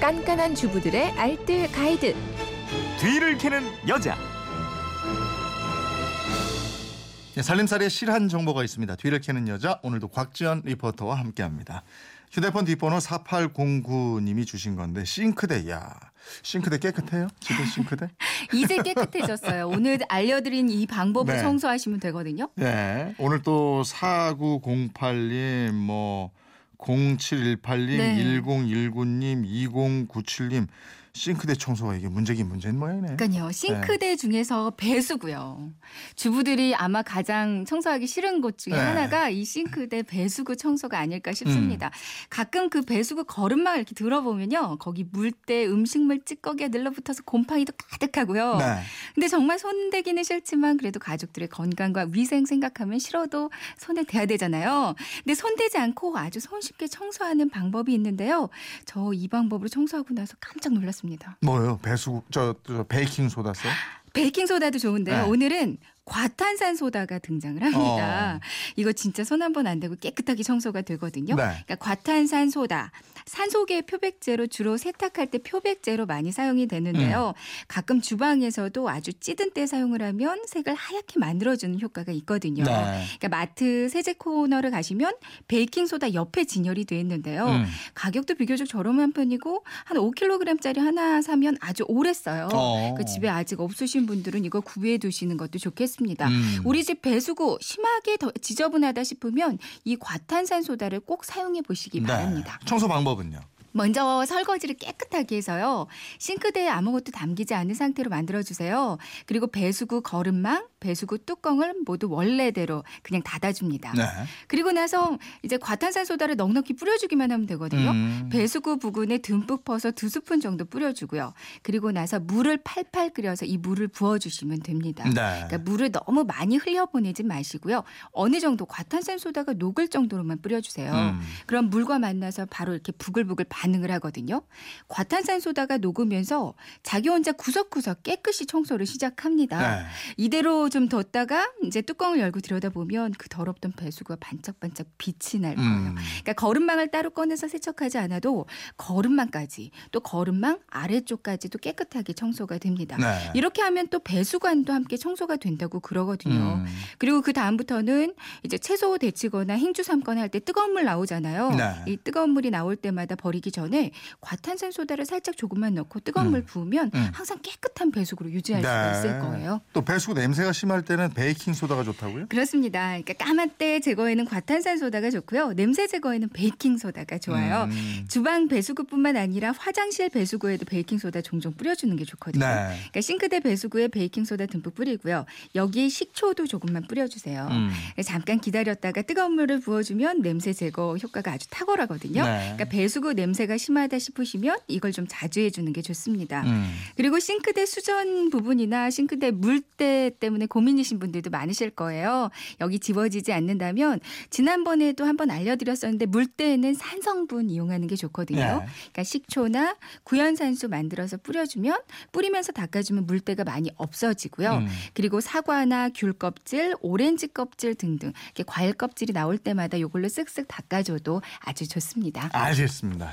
깐깐한 주부들의 알뜰 가이드. 뒤를 캐는 여자. 네, 살림살이에 실한 정보가 있습니다. 뒤를 캐는 여자 오늘도 곽지연 리포터와 함께합니다. 휴대폰 뒷번호 4809님이 주신 건데 싱크대 야 싱크대 깨끗해요? 집에 싱크대? 이제 깨끗해졌어요. 오늘 알려드린 이 방법으로 네. 청소하시면 되거든요. 네. 오늘 또 4908님 뭐 0718님, 네. 1019님, 2097님 싱크대 청소가 이게 문제긴 문제인 모양이네. 그러니까요. 싱크대 중에서 배수구요. 주부들이 아마 가장 청소하기 싫은 곳 중에 네. 하나가 이 싱크대 배수구 청소가 아닐까 싶습니다. 가끔 그 배수구 거름망 이렇게 들어보면요. 거기 물때 음식물 찌꺼기가 늘러붙어서 곰팡이도 가득하고요. 네. 근데 정말 손대기는 싫지만 그래도 가족들의 건강과 위생 생각하면 싫어도 손에 대야 되잖아요. 근데 손대지 않고 아주 손쉽게 청소하는 방법이 있는데요. 저 이 방법으로 청소하고 나서 깜짝 놀랐습니다. 뭐요? 배수 저, 저 베이킹 소다 써? 베이킹 소다도 좋은데요. 네. 오늘은 과탄산 소다가 등장을 합니다. 어. 이거 진짜 손 한 번 안 대고 깨끗하게 청소가 되거든요. 네. 그러니까 과탄산 소다, 산소계 표백제로 주로 세탁할 때 표백제로 많이 사용이 되는데요. 음. 가끔 주방에서도 아주 찌든 때 사용을 하면 색을 하얗게 만들어주는 효과가 있거든요. 네. 그러니까 마트 세제 코너를 가시면 베이킹 소다 옆에 진열이 돼 있는데요. 음. 가격도 비교적 저렴한 편이고 한 5kg짜리 하나 사면 아주 오래 써요. 어. 그 집에 아직 없으신 분들은 이거 구비해 두시는 것도 좋겠습니다. 음. 우리 집 배수구 심하게 더 지저분하다 싶으면 이 과탄산 소다를 꼭 사용해 보시기 네. 바랍니다. 청소 방법은요? 먼저 설거지를 깨끗하게 해서요. 싱크대에 아무것도 담기지 않은 상태로 만들어 주세요. 그리고 배수구 거름망, 배수구 뚜껑을 모두 원래대로 그냥 닫아 줍니다. 네. 그리고 나서 이제 과탄산 소다를 넉넉히 뿌려 주기만 하면 되거든요. 음. 배수구 부근에 듬뿍 퍼서 두 스푼 정도 뿌려 주고요. 그리고 나서 물을 팔팔 끓여서 이 물을 부어 주시면 됩니다. 네. 그러니까 물을 너무 많이 흘려 보내지 마시고요. 어느 정도 과탄산 소다가 녹을 정도로만 뿌려 주세요. 음. 그럼 물과 만나서 바로 이렇게 부글부글 반응을 하거든요. 과탄산 소다가 녹으면서 자기 혼자 구석구석 깨끗이 청소를 시작합니다. 네. 이대로 좀 뒀다가 이제 뚜껑을 열고 들여다보면 그 더럽던 배수구가 반짝반짝 빛이 날 거예요. 음. 그러니까 거름망을 따로 꺼내서 세척하지 않아도 거름망까지 또 거름망 아래쪽까지도 깨끗하게 청소가 됩니다. 네. 이렇게 하면 또 배수관도 함께 청소가 된다고 그러거든요. 음. 그리고 그 다음부터는 이제 채소 데치거나 행주 삶거나 할 때 뜨거운 물 나오잖아요. 네. 이 뜨거운 물이 나올 때마다 버리기 전에 과탄산 소다를 살짝 조금만 넣고 뜨거운 음. 물 부으면 음. 항상 깨끗한 배수구로 유지할 수가 네. 있을 거예요. 또 배수구 냄새가 심할 때는 베이킹 소다가 좋다고요? 그렇습니다. 그러니까 때 제거에는 과탄산 소다가 좋고요. 냄새 제거에는 베이킹 소다가 좋아요. 음. 주방 배수구뿐만 아니라 화장실 배수구에도 베이킹 소다 종종 뿌려주는 게 좋거든요. 네. 그러니까 싱크대 배수구에 베이킹 소다 듬뿍 뿌리고요. 여기에 식초도 조금만 뿌려주세요. 음. 잠깐 기다렸다가 뜨거운 물을 부어주면 냄새 제거 효과가 아주 탁월하거든요. 네. 그러니까 배수구 냄새 가 심하다 싶으시면 이걸 좀 자주 해주는 게 좋습니다. 음. 그리고 싱크대 수전 부분이나 싱크대 물때 때문에 고민이신 분들도 많으실 거예요. 여기 지워지지 않는다면 지난번에도 한번 알려드렸었는데 물때에는 산성분 이용하는 게 좋거든요. 네. 그러니까 식초나 구연산수 만들어서 뿌려주면 뿌리면서 닦아주면 물때가 많이 없어지고요. 음. 그리고 사과나 귤 껍질, 오렌지 껍질 등등 이렇게 과일 껍질이 나올 때마다 이걸로 쓱쓱 닦아줘도 아주 좋습니다. 알겠습니다.